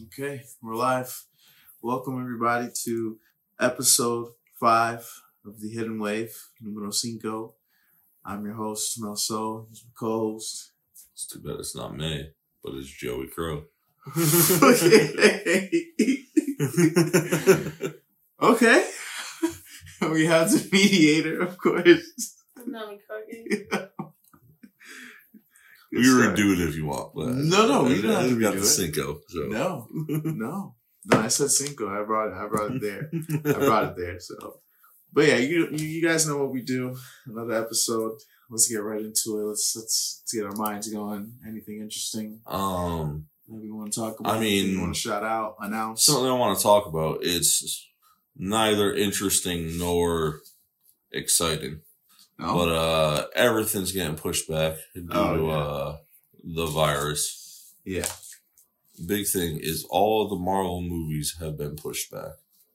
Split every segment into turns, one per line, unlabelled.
Okay, we're live. Welcome everybody to episode five of the Hidden Wave, numero cinco. I'm your host, Mel So. He's my co-host.
It's too bad it's not me, but it's Joey Crow.
okay. okay. we have the mediator, of course.
Nami cooking.
we redo it if you want.
No, no, we don't have to
got
redo
the
it.
Cinco. So.
No, no, no. I said cinco. I brought it. I brought it there. I brought it there. So, but yeah, you you, you guys know what we do. Another episode. Let's get right into it. Let's let's, let's get our minds going. Anything interesting
Um,
that we want to talk about?
I mean-
you want to shout out, announce.
something I want to talk about. It's neither interesting nor exciting,
no?
but uh, everything's getting pushed back due
Oh,
to
yeah.
uh, the virus.
yeah.
Big thing is all the Marvel movies have been pushed back.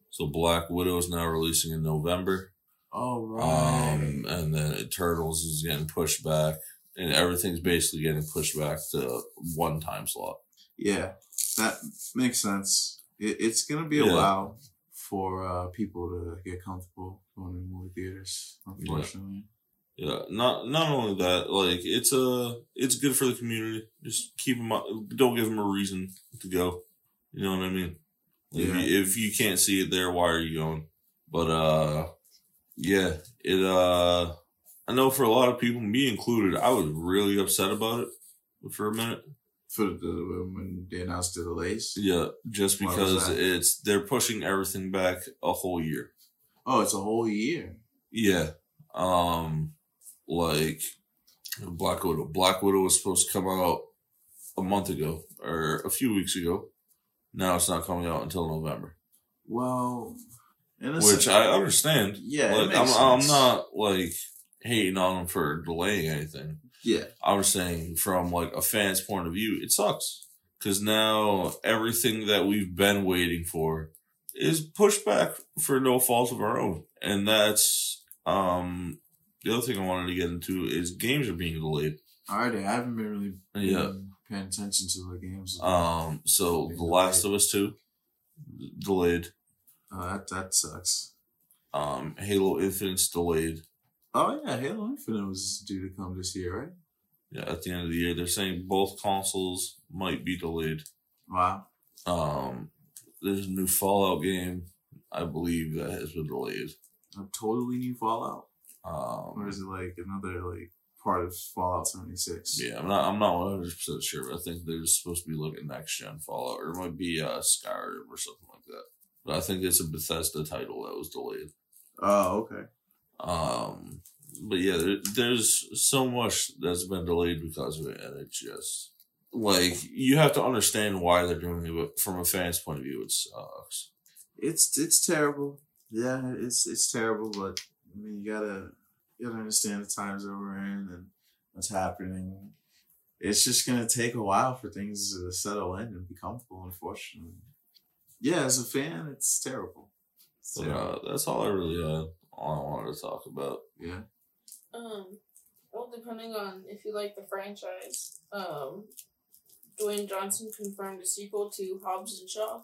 So Black Widow is now releasing in November.
All right.
Um, and then Eternals is getting pushed back, and everything's basically getting pushed back to one time slot.
yeah, that makes sense. It, it's gonna be a
Yeah.
while for uh, people to get comfortable going to movie theaters. Unfortunately.
Yeah, not not only that, like it's a it's good for the community. Just keep them, up. don't give them a reason to go. You know what I mean? Like,
Yeah.
If, you, if you can't see it there, why are you going? But uh, yeah, it uh, I know for a lot of people, me included, I was really upset about it for a minute.
For the when they announced the delays.
Yeah, just because it's they're pushing everything back a whole year.
Oh, it's a whole year.
Yeah. Um like Black Widow. Black Widow was supposed to come out a month ago or a few weeks ago. Now it's not coming out until November.
Well,
Which I understand.
Yeah,
Like I'm I'm not like hating on them for delaying anything.
Yeah,
I was saying from like a fan's point of view, it sucks. Cause now everything that we've been waiting for is pushed back for no fault of our own. And that's um the other thing I wanted to get into is games are being delayed.
alrighty. I haven't been really been
Yeah.
paying attention to the games.
Um so The Last of Us 2 delayed.
Uh, that that sucks.
Um Halo Infinite's delayed.
Oh yeah, Halo Infinite was due to come this year, right?
Yeah, at the end of the year. They're saying both consoles might be delayed.
Wow.
Um there's a new Fallout game, I believe, that has been delayed.
A totally new Fallout,
Um,
or is it like another like part of Fallout seventy six?
Yeah, I'm not. I'm not 100 percent sure. But I think they're supposed to be looking next gen Fallout, or it might be uh, Skyrim or something like that. But I think it's a Bethesda title that was delayed.
Oh, okay.
Um, but yeah, there, there's so much that's been delayed because of it, and it just like you have to understand why they're doing it. But from a fan's point of view, it sucks.
It's it's terrible. Yeah, it's it's terrible, but I mean, you gotta you gotta understand the times that we're in and what's happening. It's just gonna take a while for things to settle in and be comfortable. Unfortunately, yeah, as a fan, it's terrible. It's
But
terrible.
uh, that's all I really had. All I wanted to talk about.
yeah.
Um, well, depending on if you like the franchise, um, Dwayne Johnson confirmed a sequel to Hobbs and Shaw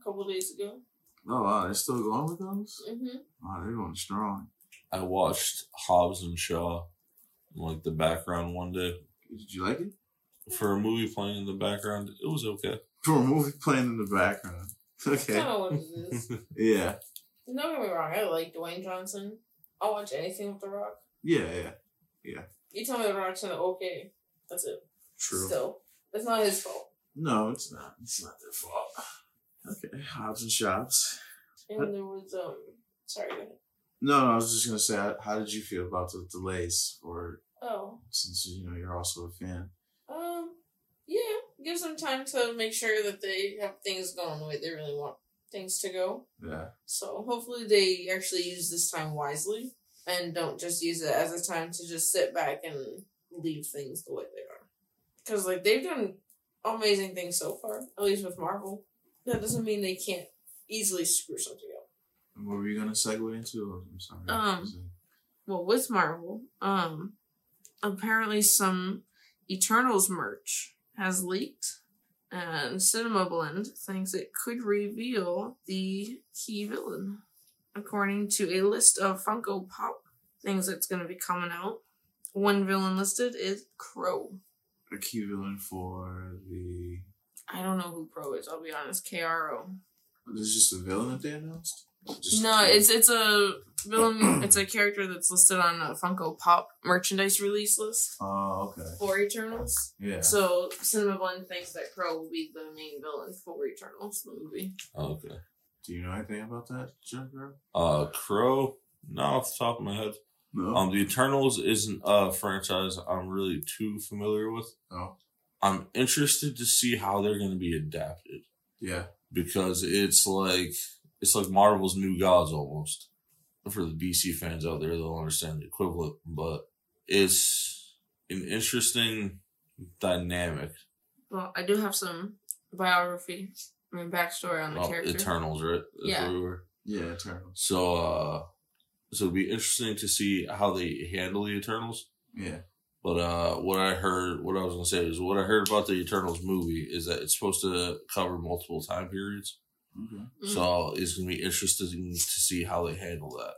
a couple days ago.
Oh wow, they're still going with those.
Mm-hmm.
Wow, they're going strong.
I watched Hobbs and Shaw, in, like the background one day.
Did you like it?
for a movie playing in the background, it was okay.
For a movie playing in the background.
That's
Okay.
kind of what it is.
Yeah.
Don't get me wrong, I like Dwayne Johnson. I'll watch anything with The Rock.
Yeah. Yeah. Yeah.
You tell me The Rock's in it, okay. That's it.
True.
Still, it's not his fault.
No, it's not. It's not their fault. Okay, Hobbs and Shops.
And there was um, sorry. go ahead.
No, no, I was just gonna say, how, how did you feel about the delays? Or
Oh,
since you know you're also a fan.
Um, yeah, gives them time to make sure that they have things going the way they really want things to go.
Yeah.
So hopefully they actually use this time wisely and don't just use it as a time to just sit back and leave things the way they are. Because like they've done amazing things so far, at least with Marvel. That doesn't mean they can't easily screw something up.
What were you gonna segue into? I'm sorry.
Um, Well, with Marvel, um, apparently some Eternals merch has leaked, And Cinema Blend thinks it could reveal the key villain. According to a list of Funko Pop things that's going to be coming out, one villain listed is Kro.
A key villain for the.
I don't know who Kro is, I'll be honest. KRO.
This is just a villain that they announced. Just
No, it's it's a villain. it's a character that's listed on a Funko Pop merchandise release list
Oh, okay.
for Eternals.
Yeah.
So Cinema Blend thinks that Kro will be the main villain for Eternals, the movie.
Okay.
Do you know anything about that, Jennifer?
Uh, Kro. Not off the top of my head.
No.
Um, the Eternals isn't a franchise I'm really too familiar with.
oh.
I'm interested to see how they're going to be adapted
Yeah.
because it's like it's like Marvel's New Gods almost. For the DC fans out there, they'll understand the equivalent, but it's an interesting dynamic.
Well, I do have some biography, I mean backstory on the
of
character.
Eternals, right? That's
Yeah.
we were.
Yeah, Eternals.
So, uh, so it'll be interesting to see how they handle the Eternals.
Yeah.
But uh, what I heard, what I was gonna say is, what I heard about the Eternals movie is that it's supposed to cover multiple time periods.
Okay.
Mhm.
So it's gonna be interesting to see how they handle that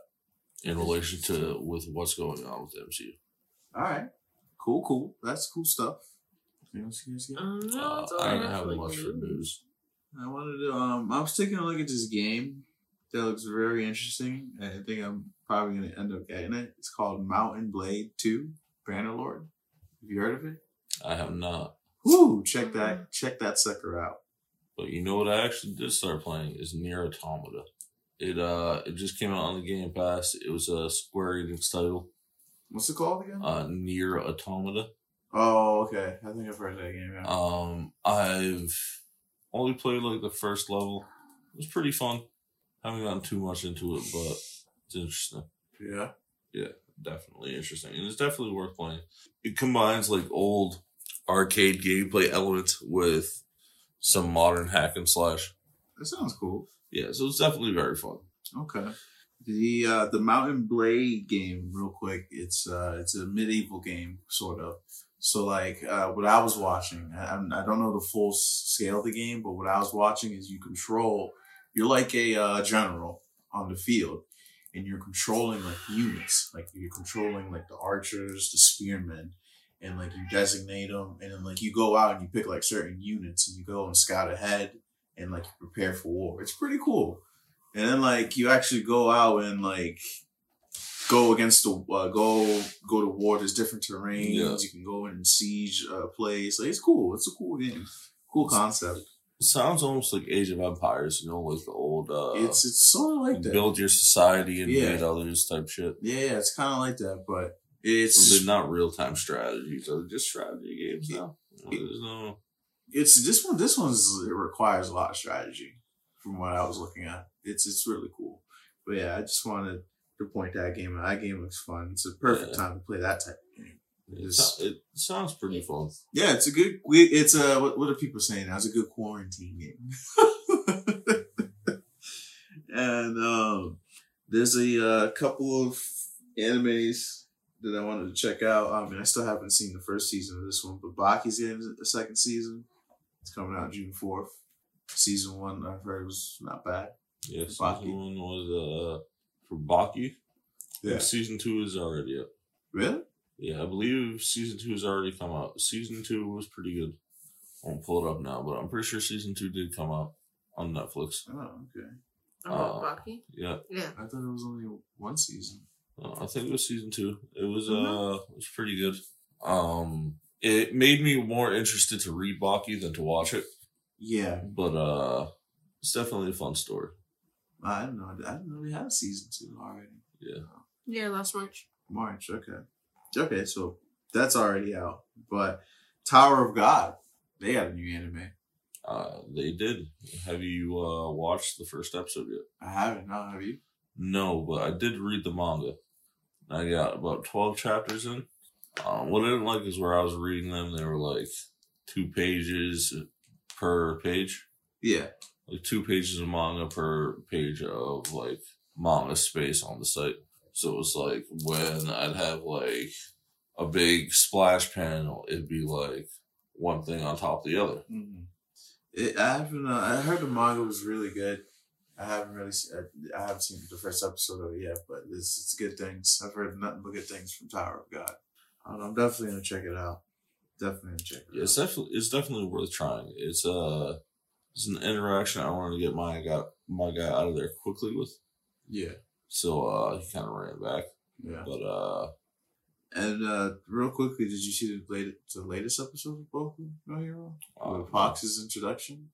in relation to with what's going on with the MCU.
All right. Cool, cool. That's cool stuff. Anything else you guys got?
Um, no,
Uh, I
I
don't
have
have much for news.
I wanted to. Um, I was taking a look at this game that looks very interesting. I think I'm probably gonna end up getting it. It's called Mount & Blade Two Bannerlord. Have you heard of it?
I have not,
Woo! Check that. Check that sucker out.
But you know what I actually did start playing is Nier Automata. It uh, it just came out on the Game Pass. It was a Square Enix title.
What's it called again?
Uh, Nier Automata.
oh, okay. I think I've heard that game. Yeah.
Um, I've only played like the first level. It was pretty fun. Haven't gotten too much into it, but it's interesting.
Yeah. Yeah.
Definitely interesting, and it's definitely worth playing. It combines like old arcade gameplay elements with some modern hack and slash.
That sounds cool.
Yeah, so it's definitely very fun.
Okay. The uh the Mount & Blade game, real quick. It's uh it's a medieval game, sort of. So like uh what I was watching, I, I'm- don't know the full scale of the game, but what I was watching is you control. You're like a uh, general on the field, and you're controlling like units. Like you're controlling like the archers, the spearmen, and like you designate them, and then like you go out and you pick like certain units, and you go and scout ahead, and like you prepare for war. It's pretty cool and then like you actually go out and like go against the uh, go go to war. There's different terrains.
Yeah.
You can go in and siege a place. Like, it's cool. It's a cool game. Cool concept.
It sounds almost like Age of Empires, you know, like the old uh,
it's it's sort of like that.
build your society and
Yeah.
invade others type shit.
yeah, it's kind of like that, but
They're
it's
not real time strategies; they're just strategy games now. There's no.
it's this one. This one's it requires a lot of strategy, from what I was looking at. It's it's really cool. But yeah, I just wanted to point that game out. That game looks fun. It's a perfect
Yeah.
time to play that type of game.
It, so- it sounds pretty fun.
Yeah, it's a good. It's a what, what are people saying? It's a good quarantine game. and um, there's a uh, couple of animes that I wanted to check out. I mean, I still haven't seen the first season of this one, but Baki's getting a second season. It's coming out June fourth. Season one, I've heard was not bad.
Yeah,
Baki.
season one was uh for Baki. Yeah. Season two is already up.
Really?
Yeah, I believe season two has already come out. Season two was pretty good. I won't pull it up now, but I'm pretty sure season two did come out on Netflix.
Oh, okay.
Oh,
Uh,
Baki?
Yeah,
Yeah.
I thought it was only one season.
Uh, I think it was season two. It was
Mhm.
uh, it was pretty good. Um, it made me more interested to read Baki than to watch it,
Yeah,
but uh, it's definitely a fun story.
I don't know. I didn't know we had a season two already.
Yeah.
Yeah, last March.
March. Okay. Okay, so that's already out. But Tower of God, they got a new anime.
Uh, they did. Have you uh watched the first episode yet?
I haven't. No, have you?
No, but I did read the manga. I got about twelve chapters in. Um, what I didn't like is where I was reading them. They were like two pages per page,
Yeah.
like two pages of manga per page of like manga space on the site. So it was like when I'd have like a big splash panel, it'd be like one thing on top of the other.
hmm It, I haven't. Uh, I heard the manga was really good. I haven't really. I, I haven't seen the first episode of it yet, but it's it's good things. I've heard nothing but good things from Tower of God. I'm definitely gonna check it out. Definitely gonna check it
Yeah, it's
out.
definitely it's definitely worth trying. It's uh it's an interaction I wanted to get my guy my guy out of there quickly with.
Yeah,
So uh he kinda ran back.
yeah.
But uh
And uh real quickly, did you see the latest the latest episode of Boku No Hero?
uh,
With Fox's introduction.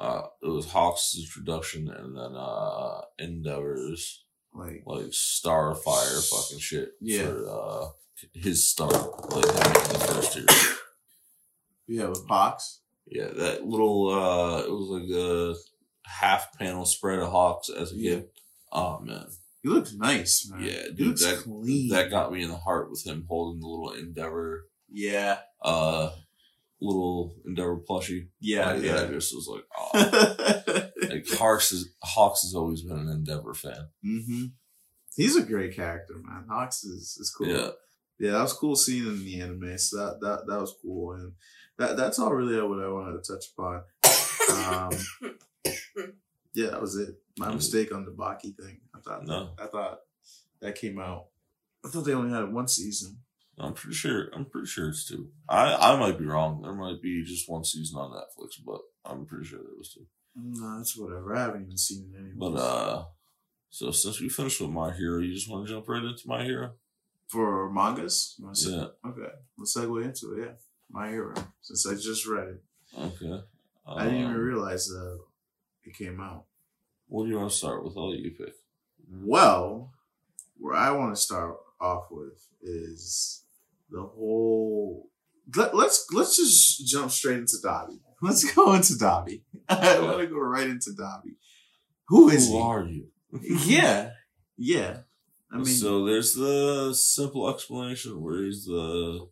Uh it was Hawk's introduction and then uh Endeavor's
Like,
like Starfire fucking shit
Yeah.
for uh his start like the first year.
yeah, with.
Yeah, that little uh it was like a half panel spread of Hawks as a
Yeah.
kid. Oh man.
He looks nice, man.
Yeah, dude, that-
clean.
That got me in the heart with him holding the little Endeavor
yeah,
uh little Endeavor plushie.
yeah,
Like,
yeah.
I just was like, oh like Hawks is Hawks has always been an Endeavor fan.
hmm He's a great character, man. Hawks is, is cool.
Yeah.
yeah, that was cool seeing in the anime. So that that that was cool, and that that's all really what I wanted to touch upon. Um, yeah, that was it. My
Mhm.
mistake on the Baki thing. I thought
No.
I thought that came out. I thought they only had one season.
I'm pretty sure I'm pretty sure it's two. I, I might be wrong. There might be just one season on Netflix, but I'm pretty sure there was two.
No, that's whatever. I haven't even seen it anymore.
But uh so since we finished with My Hero, you just want to jump right into My Hero?
for mangas,
Yeah.
Okay, let's segue into it. Yeah, My Hero. Since I just read it,
Okay.
I didn't even
Um,
realize uh, it came out.
What do you want to start with? I'll let you pick.
Well, where I want to start off with is the whole. Let, let's let's just jump straight into Dabi. Let's go into Dabi. I want to go right into Dabi. Who is
Who
he?
are you?
yeah, yeah. I mean,
so there's the simple explanation where he's the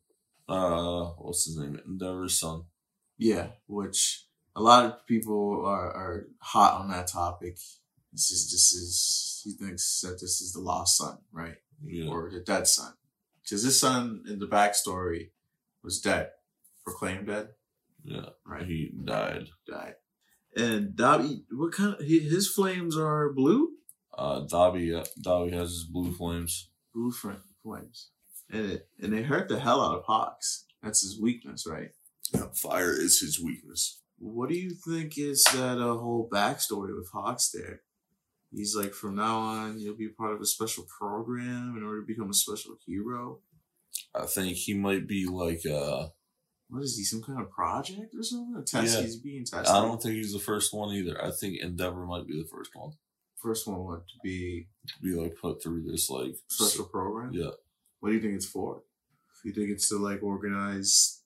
uh what's his name? Endeavor's son.
yeah. Which a lot of people are are hot on that topic. This is this is he thinks that this is the lost son, right?
Yeah.
or the dead son. Because his son in the backstory was dead, proclaimed dead,
yeah.
right?
He died.
died. And Dabi, what kind of he- his flames are blue,
Uh Dabi uh, Dabi has his blue flames.
blue flames, and it and they hurt the hell out of Hawks. That's his weakness, right?
Yeah, Fire is his weakness.
What do you think is that a whole backstory with Hawks there? He's like, from now on, you'll be part of a special program in order to become a special hero.
I think he might be like uh
What is he? Some kind of project or something? A test?
Yeah.
He's being tested.
I don't think he's the first one either. I think Endeavor might be the first one
First one would be
to be like put through this like
special program.
Yeah.
What do you think it's for? Do you think it's to like organize?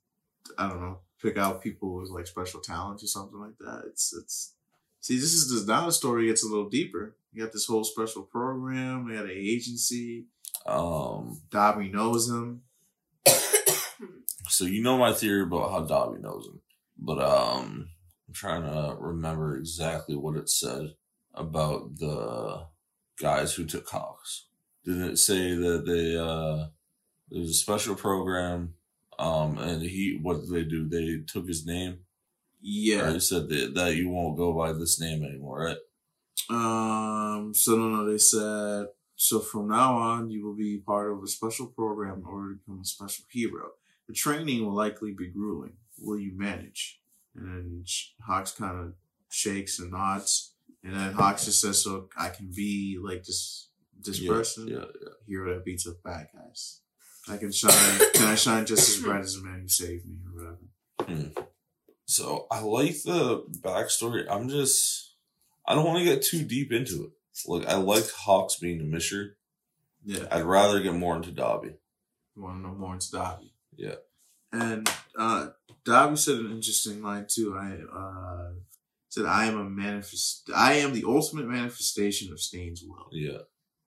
I don't know. Pick out people with like special talents or something like that. It's it's. See, this is now the story gets a little deeper. You got this whole special program. They got an agency.
Um
Dabi knows him.
so you know my theory about how Dabi knows him. But um I'm trying to remember exactly what it said about the guys who took Hawks. Did it say that they uh there's a special program um and he what did they do? They took his name.
Yeah.
Or they said that, that you won't go by this name anymore, right?
Um. So no, no. They said so. From now on, you will be part of a special program in order to become a special hero. The training will likely be grueling. Will you manage? And then Hawks kind of shakes and nods, and then Hawks just says, "So I can be like this, this
Yeah,
person,
Yeah, yeah.
hero that beats up bad guys. I can shine. can I shine just as bright as the man who saved me, or whatever?"
So I like the backstory. I'm just I don't want to get too deep into it. Like I like Hawks being a misher.
Yeah.
I'd rather get more into Dabi.
You want to know more into Dabi?
Yeah.
And uh, Dabi said an interesting line too. I uh, said, "I am a manifest. I am the ultimate manifestation of Stain's will."
Yeah.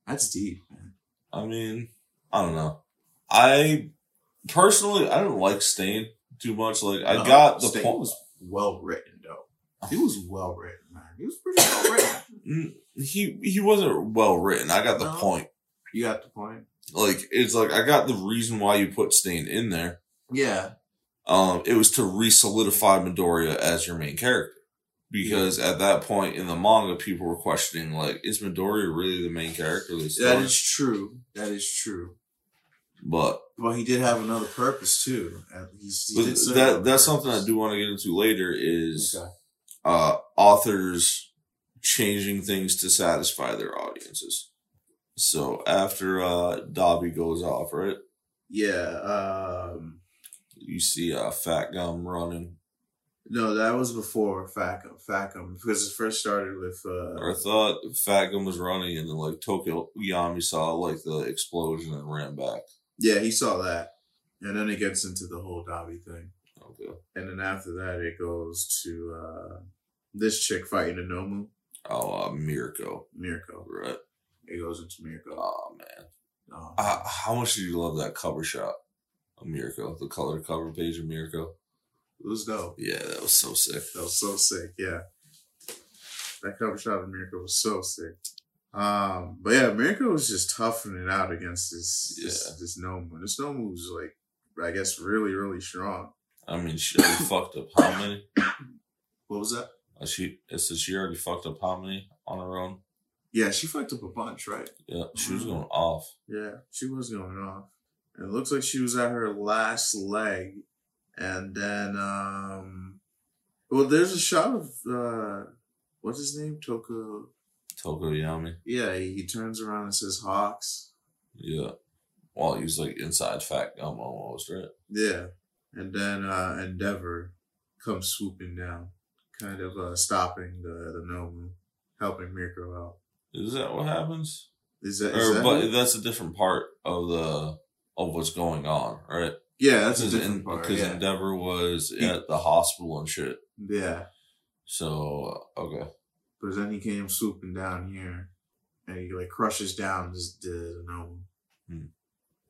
That's deep, man.
I mean, I don't know. I personally I don't like Stain too much. Like I
No,
got the point.
was well written, though. He was well written, man. He was pretty well written.
Mm, He he wasn't well written. I got the
No.
point.
You got the point.
Like it's like I got the reason why you put Stain in there.
Yeah,
Um, it was to re-solidify Midoriya as your main character. because at that point in the manga, people were questioning like, is Midoriya really the main character
That is true. That is true.
But
Well, he did have another purpose too. He's, he
that that's something I do want to get into later. Is
Okay.
uh, authors changing things to satisfy their audiences. So after uh, Dabi goes off, right?
Yeah. Um,
You see uh, Fat Gum running.
no, that was before Fat Gum. Facum because it first started with. Uh,
I thought Fat Gum was running, and then like Tokoyami saw like the explosion and ran back.
Yeah, he saw that, and then it gets into the whole Dabi thing,
Okay.
and then after that it goes to uh, this chick fighting a Nomu,
Oh, uh, Mirko.
Mirko.
Right.
It goes into Mirko.
Oh man.
Oh,
Uh, how much did you love that cover shot of Mirko? The color cover page of Mirko.
it was dope.
Yeah, that was so sick.
That was so sick. Yeah. That cover shot of Mirko was so sick. Um, but yeah, Mirko was just toughing it out against this this,
Yeah.
this Nomu. This Nomu was like, I guess, really, really strong.
I mean, she already fucked up how many?
What was that?
Uh, she it says she already fucked up how many on her own?
Yeah, she fucked up a bunch, right?
Yeah, she was going off.
Yeah, she was going off. It looks like she was at her last leg. And then, um, well, there's a shot of, uh, what's his name? Toko. Yeah, he, he turns around and says Hawks.
Yeah. Well, he was like inside Fat Gum almost, right?
Yeah. And then, uh, Endeavor comes swooping down, kind of, uh, stopping the, the Nomu, helping Mirko out.
Is that what happens?
Is that, is
Or,
that
but
it?
that's a different part of the of what's going on, right?
yeah, that's a different
En-
part.
because
Yeah.
Endeavor was
He-
at the hospital and shit.
yeah.
So okay,
But then he came swooping down here, and he like crushes down this the, the gnome,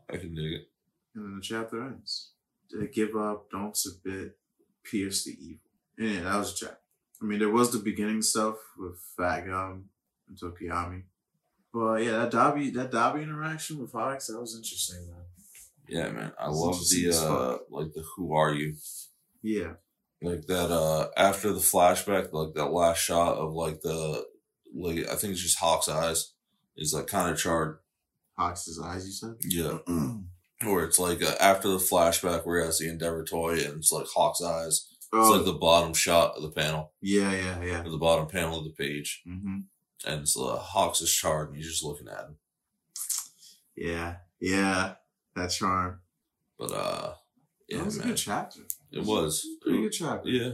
I can dig it.
and then the chapter ends. They give up, don't submit, pierce the evil. And yeah, that was a chapter. I mean, there was the beginning stuff with Fat Gum and Tokoyami, but yeah, that Dabi that Dabi interaction with Hawks that was interesting, man.
Yeah, man, I love the uh like the who are you
Yeah,
like that uh after the flashback like that last shot of like the like I think it's just Hawk's eyes is like kind of charred.
Hawks' eyes. You said.
Yeah, or it's like uh, after the flashback where he has the Endeavor toy and it's like Hawk's eyes. oh. It's
oh,
like the bottom shot of the panel,
yeah, yeah, yeah.
the bottom panel of the page,
mm-hmm.
and it's uh, Hawks is charred, and you're just looking at him.
Yeah, yeah. That charm.
But uh, yeah,
that was a
man,
good chapter.
It was
Pretty good chapter.
Yeah,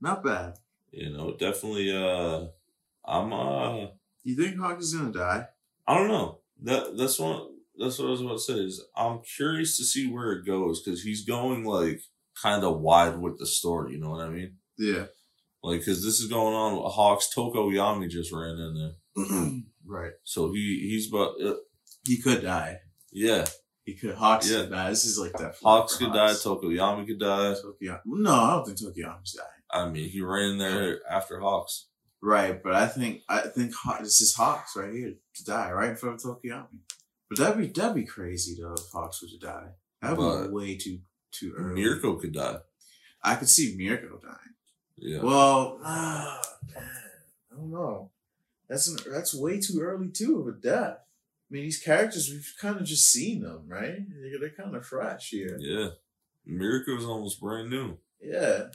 Not bad.
you know, definitely. Uh, I'm uh,
You think Hawk is gonna die?
I don't know. That that's what that's what I was about to say. Is I'm curious to see where it goes because he's going like kind of wide with the story. You know what I mean?
Yeah.
Like because this is going on. Hawks Tokoyami just ran in there,
right.
so he he's about uh,
He could die.
yeah.
He could. Hawks
Yeah.
could die. This is like that.
Hawks could die.
Hawks.
Tokoyami could die.
Tokyo. No, I don't think Tokoyami's dying.
I mean, he ran there after Hawks.
Right, but I think I think Haw- this is Hawks right here to die right in front of Tokiyami. But that'd be that'd be crazy though if Hawks was to die. That'd
But
be way too too early.
Mirko could die.
I could see Mirko dying.
Yeah.
Well, ah, man, I don't know. That's an, that's way too early too of a death. I mean, these characters we've kind of just seen them, right? They're, they're kind of fresh here.
yeah. Mirko's almost brand new.
Yeah,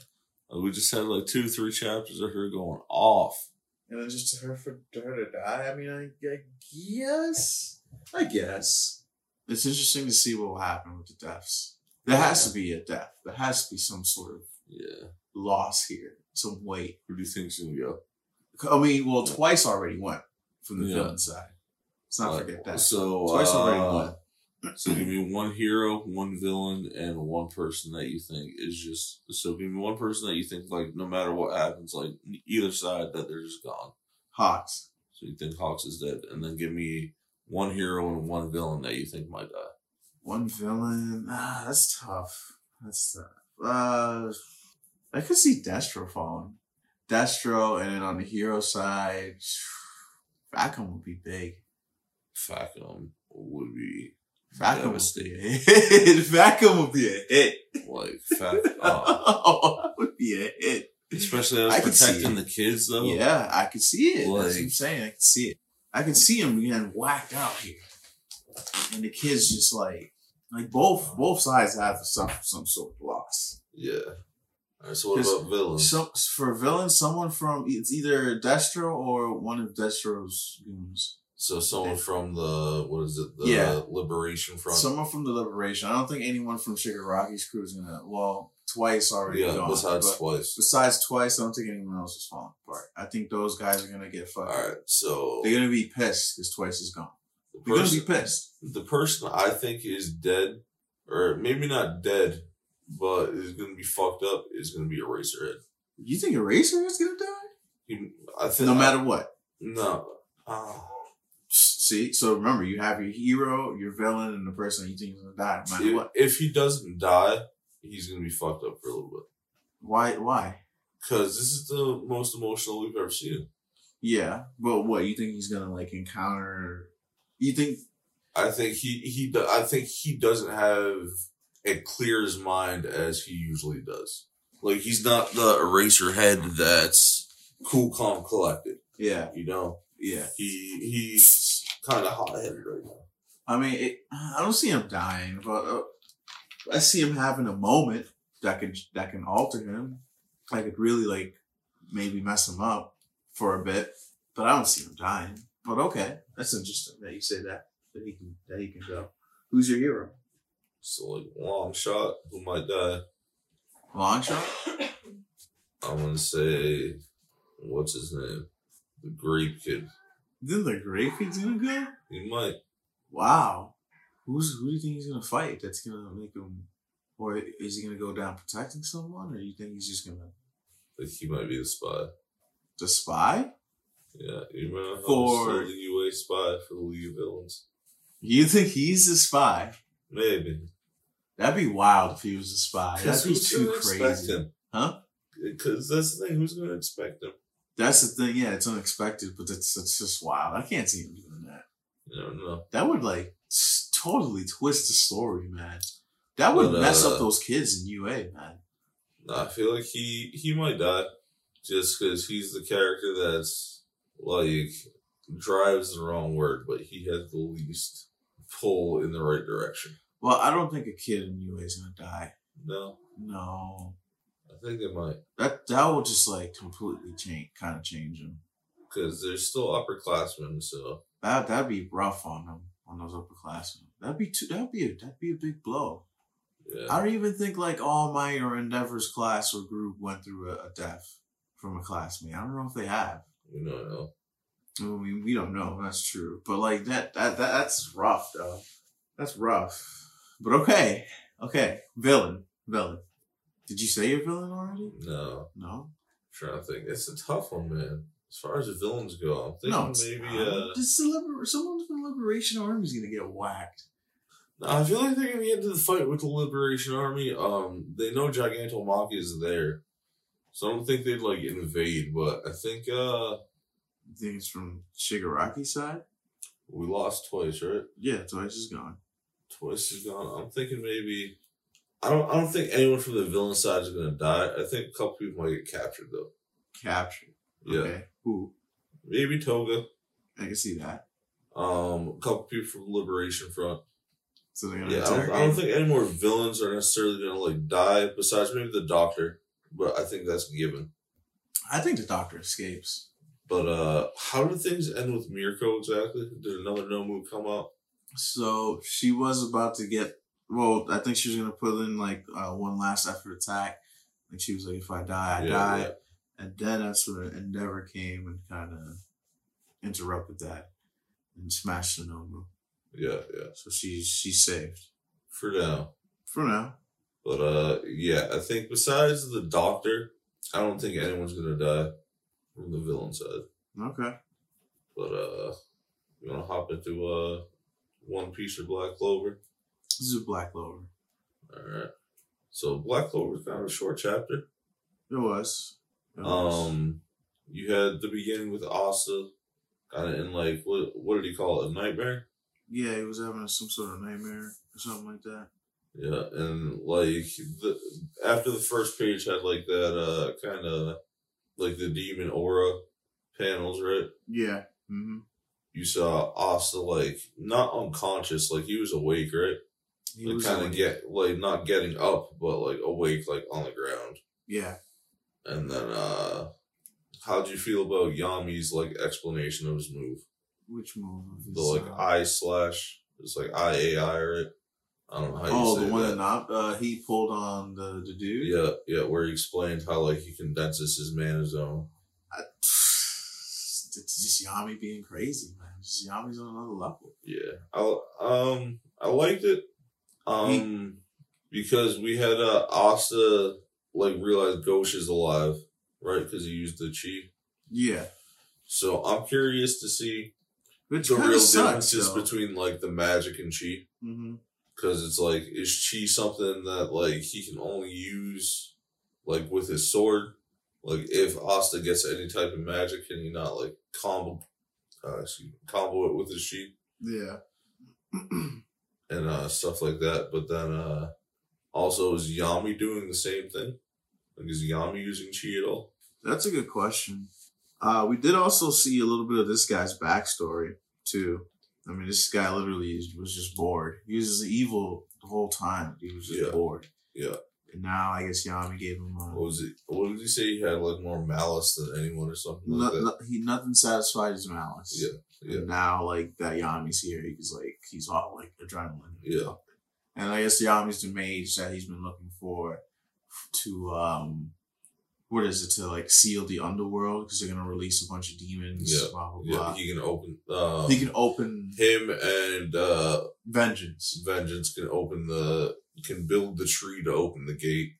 Like, we just had like two, three chapters of her going off.
and then just her for her to die. I mean, I, I guess, I guess it's interesting to see what will happen with the deaths. There has to be a death. There has to be some sort of
Yeah.
loss here, some weight.
Who do you think's gonna go?
I mean, well, twice already went from the
Yeah.
villain side. Let's not
Uh,
forget that.
So
Twice already
uh,
won.
So give me one hero, one villain, and one person that you think is just. So give me one person that you think like no matter what happens, like either side that they're just gone.
Hawks.
So you think Hawks is dead, and then give me one hero and one villain that you think might die.
One villain. Ah, that's tough. That's tough. Uh, I could see Destro falling. Destro, and then on the hero side, Falcon would be big.
Fat Gum would be
be
devastating.
a hit. Falcon would be a hit.
Like Fac. Uh,
Oh, would be a hit.
Especially us protecting the kids though.
Yeah, I could see it. That's what I'm saying. I can see it. I can see him getting whacked out here, and the kids just like, like both both sides have suffer some sort of loss.
Yeah. All right. So what about villains?
So for villain, someone from it's either Destro or one of Destro's goons.
So someone from the what is it? The
Yeah.
Liberation Front.
Someone from the Liberation. I don't think anyone from Shigaraki's crew is gonna. Well, twice already
yeah.
gone.
besides twice.
besides twice, I don't think anyone else is falling apart. I think those guys are gonna get fucked.
right. So
They're gonna be pissed because twice is gone.
the
They're gonna be
person,
pissed.
the person I think is dead, or maybe not dead, but is going to be fucked up is going to be Eraserhead.
You think Eraser is gonna die?
He, I think
No matter what.
no. Ah.
See, so remember, you have your hero, your villain, and the person you think is gonna die, no matter
if,
what.
if he doesn't die, he's going to be fucked up for a little bit.
Why? Why?
Because this is the most emotional we've ever seen.
Yeah, but what you think he's gonna like encounter? You think?
I think he he I think he doesn't have as clear his mind as he usually does. Like he's not the eraser head that's cool, calm, collected.
Yeah,
You know,
yeah.
he he's kind of hot headed right now.
I mean, it, I don't see him dying, but uh, I see him having a moment that could that can alter him. I could really like maybe mess him up for a bit, but I don't see him dying. But okay, that's interesting that you say that that he can that he can go. Who's your hero?
So like long shot, who might die?
Long shot.
I'm gonna say, what's his name? The grape kid.
Then the Grey Kid's gonna go.
He might.
Wow. Who's who do you think he's gonna fight? That's gonna make him, or is he gonna go down protecting someone, or you think he's just gonna
Like he might be the spy.
the spy?
Yeah, you remember
For-
the UA spy for the League of Villains?
You think he's the spy?
Maybe.
That'd be wild if he was a spy. That'd be too
gonna
crazy.
him?
Huh?
Because that's the thing. Who's going to expect him?
That's the thing. Yeah, it's unexpected, but it's it's just wild. I can't see him doing that.
No, don't.
That would like totally twist the story, man. That would
But,
mess
uh,
up those kids in UA, man.
Nah, I feel like he he might die just because he's the character that's like drives the wrong word, but he has the least pull in the right direction.
Well, I don't think a kid in UA is gonna die.
No,
No,
I think they might
that that would just like completely change, kind of change them.
because they're still upperclassmen. So
That that'd be rough on them, on those upperclassmen. That'd be too. That'd be a that'd be a big blow.
yeah,
I don't even think like All Might or Endeavor's class or group went through a, a death from a classmate. I don't know if they have.
we don't know.
I mean, we don't know. That's true. But like that, that, that that's rough, though. That's rough. But okay, okay. Villain, villain. Did you say your villain already?
No,
No.
I'm trying to think. It's a tough one, man. As far as the villains go, I'm thinking
No.
maybe. Uh,
This is the liber- someone from the Liberation Army's gonna get whacked.
No, I feel like they're gonna get into the fight with the Liberation Army. Um, they know Gigantomachia is there, so I don't think they'd like invade. But I think uh,
You think it's from Shigaraki's side?
we lost twice, right?
Yeah, Twice is gone.
Twice is gone. I'm thinking maybe. I don't. I don't think anyone from the villain side is gonna die. I think a couple people might get captured though.
Captured.
Yeah,
Okay. Who?
maybe Toga.
I can see that.
Um, a couple people from Liberation Front.
So they're gonna
Yeah, I don't, I don't think any more villains are necessarily gonna like die. Besides maybe the Doctor, but I think that's given.
I think the Doctor escapes.
But uh how did things end with Mirko exactly? Did another Nomu come out?
So she was about to get. Well, I think she was gonna put in like uh, one last effort attack. Like she was like, "If I die, I
Yeah,
die."
yeah.
And then that's when Endeavor came and kind of interrupted that and smashed the Nomu.
Yeah, yeah.
So she's she's saved
For now.
for now.
But uh yeah, I think besides the doctor, I don't think anyone's gonna die from the villain side.
Okay.
But uh you wanna hop into uh One Piece or Black Clover?
This is Black Clover.
Alright. So Black Clover's kind of a short chapter.
It was. It was.
Um you had the beginning with Asta kinda in like what what did he call it? A nightmare?
yeah, he was having some sort of nightmare or something like that.
Yeah, and like the after the first page had like that uh kind of like the demon aura panels, right?
Yeah. Mm-hmm.
You saw Asta like not unconscious, like he was awake, right? Kind of get like not getting up, but like awake, like on the ground.
Yeah.
And then uh how'd you feel about Yami's like explanation of his move?
Which move?
The like
uh,
I slash it's like I A I, right? I don't know how you
Oh, the one
that.
that not uh, he pulled on the the dude.
Yeah, yeah, where he explained how like he condenses his mana zone.
I, it's just Yami being crazy, man. Just Yami's on another level.
Yeah, I um I liked it, um because we had uh Asta like realize Gauche is alive, right? Because he used the chi.
Yeah,
So I'm curious to see
which
the real
sucks.
differences
though.
between like the magic and chi. Because it's like is chi something that like he can only use like with his sword? Like if Asta gets any type of magic, can he not like combo, uh, excuse me, combo it with his chi?
Yeah.
and uh, stuff like that. But then uh, also, is Yami doing the same thing? Like, is Yami using chi at all?
That's a good question. Uh, we did also see a little bit of this guy's backstory too. I mean, this guy literally was just bored. He was evil the whole time. He was just
Yeah.
bored.
Yeah.
And now I guess Yami gave him
What was it? What did he say? He had like more malice than anyone or something like that.
no- he nothing satisfied his malice.
Yeah, yeah.
And now like that Yami's here, he's like he's all like adrenaline.
Yeah.
And I guess Yami's the mage that he's been looking for to um what is it to like seal the underworld because they're gonna release a bunch of demons.
Yeah,
Blah blah
Yeah,
blah.
he can open. Uh,
he can open
him and uh,
vengeance
Vengeance can open the can build the tree to open the gate.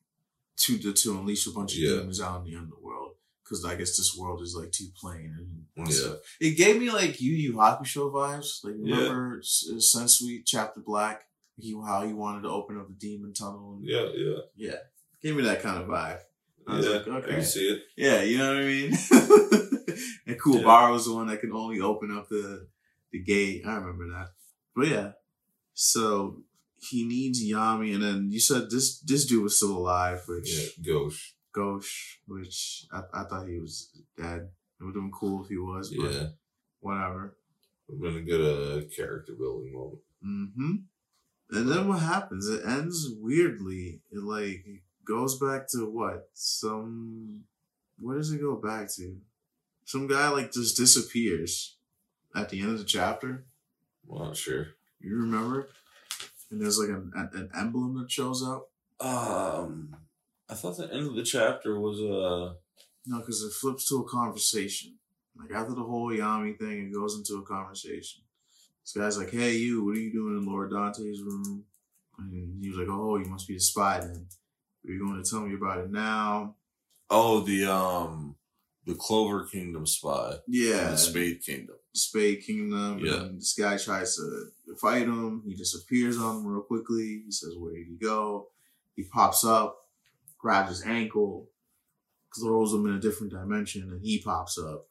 to to, to unleash a bunch of
Yeah.
demons out in the underworld. Because I guess this world is like too plain and
Yeah.
so- it gave me like Yu Yu Hakusho vibes. Like remember S- uh, Sensui Chapter Black? He how he wanted to open up the demon tunnel. And,
Yeah, yeah,
yeah, gave me that kind of vibe. I
yeah.
was like,
I
okay.
can see it.
Yeah, you know what I mean. and Cool Kuwabara was the one that can only open up the the gate. I remember that. But yeah, so he needs Yami, and then you said this this dude was still alive, which
Yeah, Gauche.
Gauche, which I, I thought he was dead. It would have been cool if he was, but
Yeah,
whatever.
we're gonna get a character building moment.
Mm-hmm. And then what happens? It ends weirdly. It like goes back to what? Some where does it go back to? Some guy like just disappears at the end of the chapter.
I'm not sure.
You remember? And there's like an, an emblem that shows up.
Um, I thought the end of the chapter was uh
No, because it flips to a conversation. Like after the whole Yami thing, it goes into a conversation. This guy's like, "Hey, you, what are you doing in Lord Dante's room?" And he was like, "Oh, you must be the spy then. Are you going to tell me about it now?"
oh the um the Clover Kingdom spy,
Yeah,
the Spade Kingdom.
Spade Kingdom.
Yeah.
And this guy tries to fight him. He disappears on him real quickly. He says, "Where did he go?" He pops up, grabs his ankle, throws him in a different dimension, and he pops up.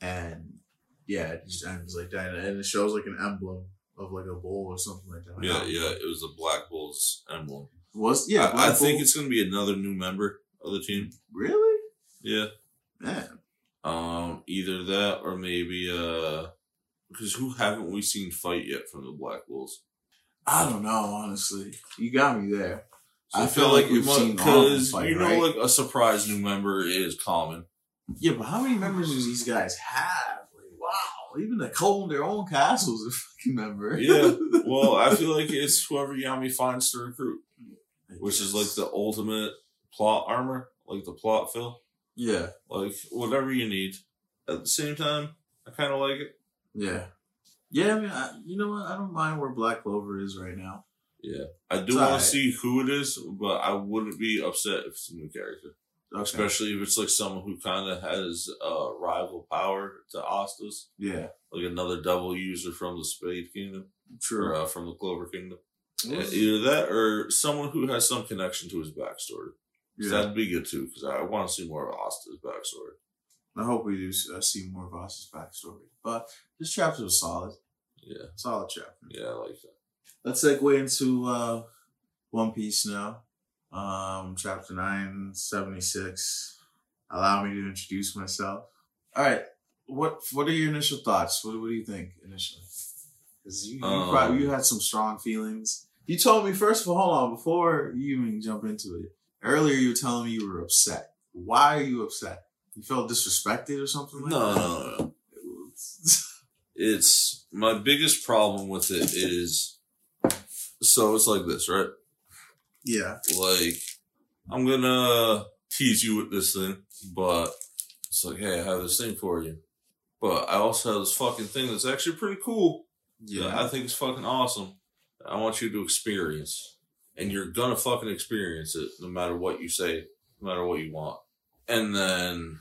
And yeah, it just ends like that. And it shows like an emblem of like a bull or something like that.
Yeah, yeah, it was the Black Bulls emblem.
Was yeah.
I, I think it's gonna be another new member of the team.
really
Yeah.
man.
Um, either that or maybe uh, because who haven't we seen fight yet from the Black Bulls?
I don't know. Honestly, you got me there.
So
I feel like we've seen all of them
because you know,
right?
like a surprise new member is common.
Yeah, but how many members do these guys have? Like, wow, even the Cole their own castles a fucking member.
Yeah. Well, I feel like it's whoever Yami finds to recruit, which is like the ultimate plot armor, like the plot fill,
yeah,
like whatever you need. At the same time, I kind of like it.
Yeah, yeah. I mean, I, you know what? I don't mind where Black Clover is right now.
Yeah, I do want
alright.
to see who it is, but I wouldn't be upset if it's a new character.
Okay.
especially if it's like someone who kind of has uh, rival power to Astas,
yeah,
like another double user from the Spade Kingdom or
true.
uh, from the Clover Kingdom. Yeah, either that or someone who has some connection to his backstory.
Yeah.
That'd be good too, because I want to see more of Asta's backstory.
I hope we do uh, see more of Voss's backstory. But this chapter was solid.
Yeah,
Solid chapter.
yeah, I like that.
Let's segue into uh, One Piece now. Um, chapter 9, 76. Allow me to introduce myself. All right. What What are your initial thoughts? What, what do you think initially? Because you, you,
Um,
probably, you had some strong feelings. You told me, first of all, hold on, before you even jump into it, earlier you were telling me you were upset. Why are you upset? You felt disrespected or something like
No,
that?
no, no, no. It's my biggest problem with it is so it's like this, right?
yeah.
Like I'm gonna tease you with this thing, but it's like, hey, I have this thing for you. But I also have this fucking thing that's actually pretty cool. Yeah, I think it's fucking awesome. I want you to experience. And you're gonna fucking experience it no matter what you say, no matter what you want. And then,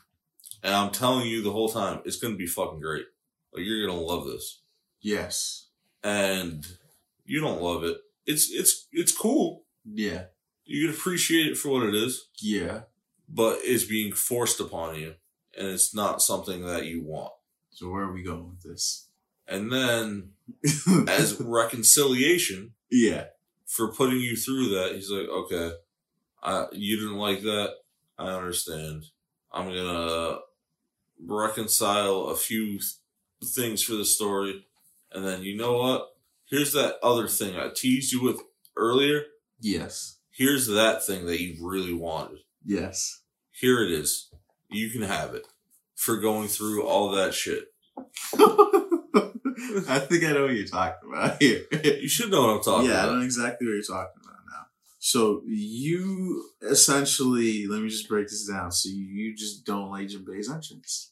and I'm telling you the whole time, it's gonna be fucking great. Like, you're gonna love this.
Yes.
And you don't love it. It's, it's, it's cool.
Yeah.
You can appreciate it for what it is,
Yeah.
but it's being forced upon you. And it's not something that you want.
So where are we going with this?
And then, as reconciliation,
yeah.
for putting you through that. He's like, okay, I, you didn't like that. I understand. I'm gonna reconcile a few things for the story, and then you know what? Here's that other thing I teased you with earlier.
Yes.
Here's that thing that you really wanted.
Yes.
Here it is. You can have it for going through all that shit.
I think I know what you're talking about here.
You should know what I'm talking
yeah, I
about.
know exactly what you're talking about. So you essentially, let me just break this down. So you just don't like Jinbei's entrance.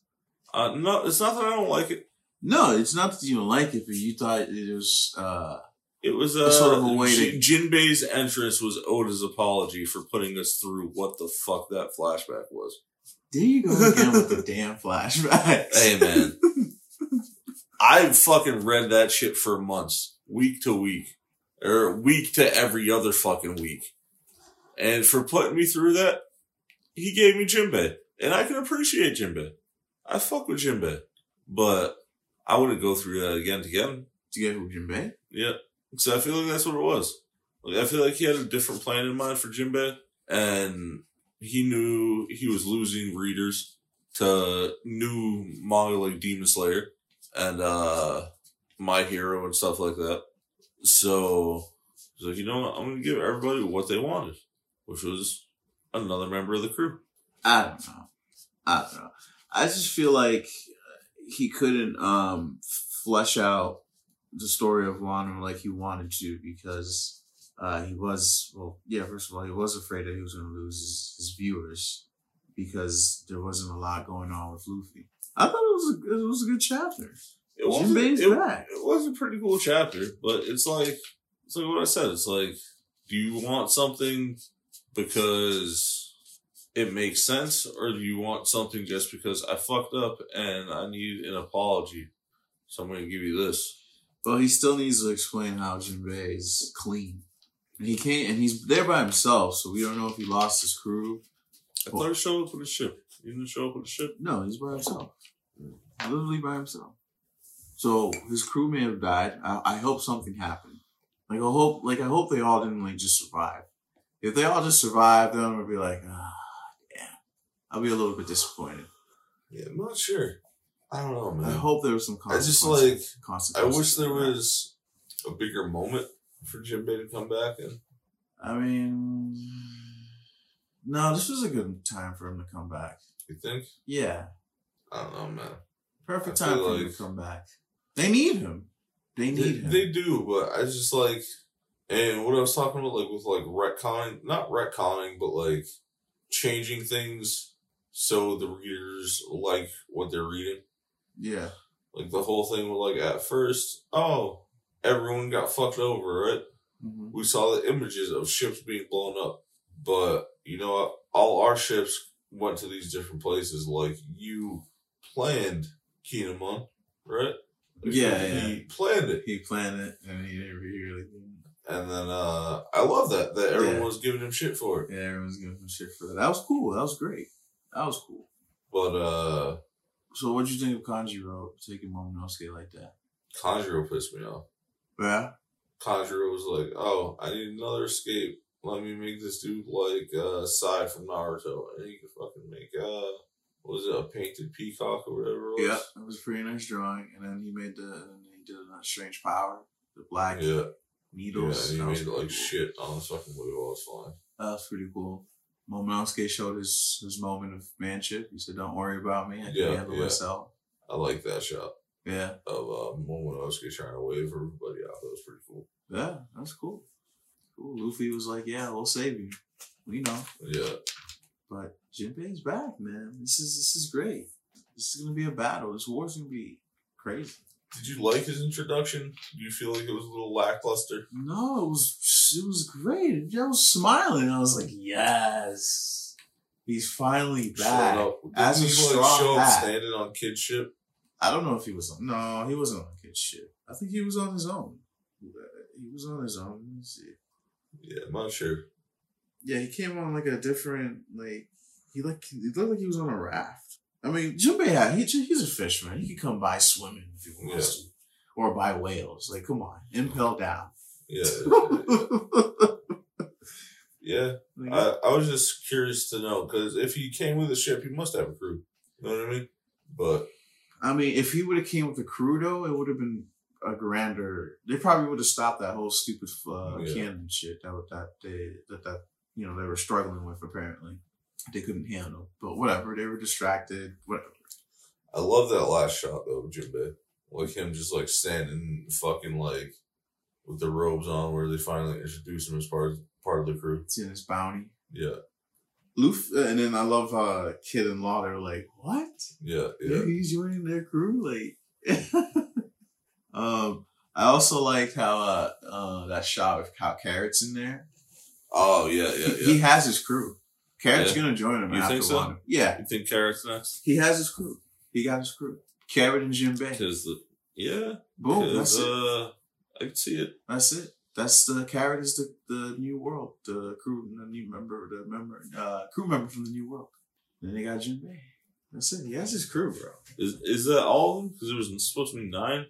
Uh, no, it's not that I don't like it.
No, it's not that you don't like it, but you thought it was. uh
It was a
sort of a way to-
Jinbei's entrance was Oda's apology for putting us through what the fuck that flashback was.
There you go again with the damn flashbacks.
Hey man, I fucking read that shit for months, week to week, or week to every other fucking week, and for putting me through that, he gave me Jinbei, and I can appreciate Jinbei. I fuck with Jinbei, but I wouldn't go through that again to get him.
To get who Jinbei?
Yeah. So I feel like that's what it was. Like I feel like he had a different plan in mind for Jinbei, and he knew he was losing readers to new manga like Demon Slayer and uh My Hero and stuff like that. So he's like, you know what, I'm gonna give everybody what they wanted, which was another member of the crew.
I don't know. I don't know. I just feel like he couldn't um flesh out the story of Wano like he wanted to because uh he was well yeah first of all he was afraid that he was going to lose his, his viewers because there wasn't a lot going on with Luffy. I thought it was a, it was a good chapter.
It was it, it was a pretty cool chapter, but it's like it's like what I said. It's like, do you want something because it makes sense, or do you want something just because I fucked up and I need an apology? So I'm going to give you this.
Well, he still needs to explain how Jinbei is clean. And he can't, and he's there by himself, so we don't know if he lost his crew.
I thought he showed up with a ship. He didn't show up with a ship.
No, he's by himself. Literally by himself. So his crew may have died. I, I hope something happened. Like I hope, like I hope they all didn't like just survive. If they all just survived, then I'd be like, ah, yeah. I'll be a little bit disappointed.
Yeah, I'm not sure. I don't know, man.
I hope there was some
I just like. I wish there was a bigger moment for Jinbei to come back and.
I mean, no, this was a good time for him to come back.
You think?
Yeah,
I don't know, man.
perfect
I
time for him to come back. They need him. They
They,
need him.
they do, but I just like, and what I was talking about, like with like retconning, not retconning, but like changing things so the readers like what they're reading.
yeah,
Like the whole thing with like at first, oh, everyone got fucked over, right?
hmm
We saw the images of ships being blown up, but you know what? All our ships went to these different places. Like you planned Kinemon, right? Like,
Yeah,
he
yeah.
planned it.
he planned it and he didn't really.
And then uh I love that that everyone
Yeah.
was giving him shit for it.
Yeah, everyone's giving him shit for that. That was cool. That was great. That was cool.
But uh
So, what'd you think of Kanjiro taking Momonosuke like that?
Kanjiro pissed me off.
Yeah.
Kanjiro was like, "Oh, I need another escape. let me make this dude like uh Sai from Naruto, and he could fucking make uh, was it a painted peacock or whatever? It was?
Yeah, it was a pretty nice drawing, and then he made the and he did a strange power, the black
yeah, yeah.
needles.
And he
was
made
pretty
like
cool.
shit on his fucking movie while it's flying.
That was pretty cool. Momonosuke showed his his moment of manship. He said, "Don't worry about me. I can
Yeah,
handle
yeah.
myself."
I like that shot
Yeah,
of uh, Momonosuke trying to wave her, but yeah, that was pretty cool.
yeah, that's cool. Cool. Luffy was like, "Yeah, we'll save you." We know,
Yeah,
but Jinbei's back, man. This is this is great. This is gonna be a battle. This war's gonna be crazy.
did you like his introduction? Do you feel like it was a little lackluster?
No, it was it was great. I was smiling. I was like, "Yes, he's finally back." As a strong
show up standing on kid ship.
I don't know if he was on. No, he wasn't on kid shit. I think he was on his own. He was on his own. Let me see.
Yeah, I'm not sure.
Yeah, he came on like a different like. He like he looked like he was on a raft. I mean, had he, he's a fisherman. He could come by swimming if he wants to, or by whales. Like, come on, Impel Down.
Yeah, yeah, yeah. yeah. I, I was just curious to know because if he came with a ship, he must have a crew. You know what I mean? But
I mean, if he would have came with a crew though, it would have been a grander. They probably would have stopped that whole stupid uh,
Yeah.
cannon shit that that they that that you know they were struggling with. Apparently, they couldn't handle. But whatever, they were distracted. Whatever.
I love that last shot though, of Jinbei. Like him just like standing fucking like with the robes on where they finally introduce him as part of, part of the crew.
It's in his bounty.
Yeah,
Luff, and then I love uh Kid and Law. They're like, what?
yeah,
Yeah,
yeah.
he's joining their crew. Like, um, I also like how uh, uh that shot with how Carrot's in there.
Oh yeah, yeah,
He
yeah.
has his crew. Carrot's
Yeah.
gonna join him
You
after
think so?
one. Yeah,
You think Carrot's next?
he has his crew. He got his crew. Carrot and Jinbei.
Because the yeah,
Boom. That's
because
it.
uh, I can see it.
That's it. That's the Carrot is the, the new world. The crew, the new member, the member, uh, crew member from the new world. Then they got Jinbei. That's it. He has his crew, bro.
Is is that all of them? Because it was supposed to be nine.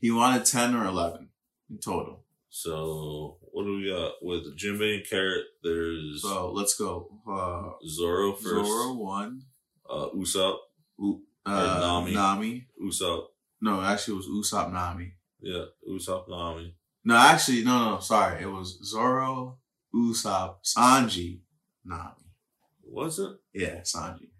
He wanted ten or eleven in total.
So what do we got with Jinbei and Carrot? There's
So let's go. Uh,
Zoro first.
Zoro one.
Uh, Usopp.
U- uh,
Nami.
Nami.
Usopp.
No, actually, it was Usopp Nami.
Yeah, Usopp Nami.
No, actually, no, no, sorry. It was Zoro, Usopp, Sanji, Nami.
Was it?
Yeah, Sanji.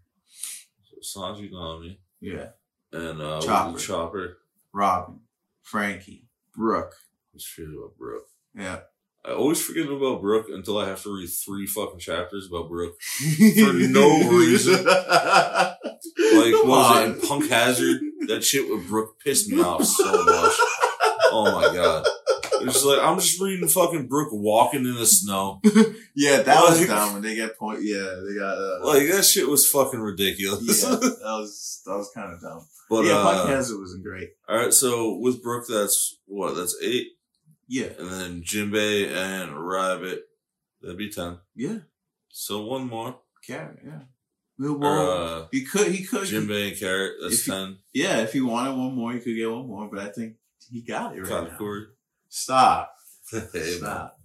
So Sanji Nami
Yeah,
and uh,
Chopper.
Chopper. Chopper.
Robin, Franky, Brook.
Let's about Brook.
Yeah.
I always forget about Brook until I have to read three fucking chapters about Brook. For no reason. Like,
Come
was
on.
it in Punk Hazard? That shit with Brook pissed me off so much. Oh my god. It's just like, I'm just reading fucking Brook walking in the snow.
Yeah, that was dumb. And they get point. Yeah, they got. Uh,
Like, that shit was fucking ridiculous.
yeah, that was that was kind of dumb.
but,
yeah,
uh,
Punk Hazard wasn't great.
alright, so with Brooke, that's what? That's eight.
Yeah,
And then Jinbei and Rabbit, that'd be ten.
yeah,
So one more.
Carrot. Yeah. Well, well,
uh,
he could. He could.
Jinbei and Carrot, that's
you-
ten.
Yeah, if he wanted one more, he could get one more. But I think he got it right now.
Katakuri.
Stop.
hey, man.
Stop.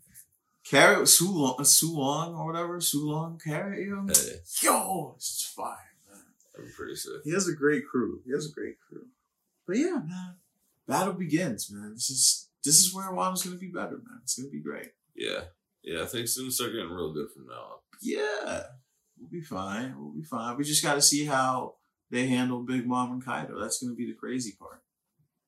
Carrot Sulong, Sulong or whatever, Sulong Carrot, yo.
Hey,
Yo, it's fire, man.
be pretty sure.
He has a great crew. He has a great crew. But yeah, man, battle begins, man. This is this is where Wano's gonna be better, man. It's gonna be great.
Yeah. Yeah, I think it's gonna start getting real good from now on.
Yeah, we'll be fine. We'll be fine. We just got to see how they handle Big Mom and Kaido. That's gonna be the crazy part.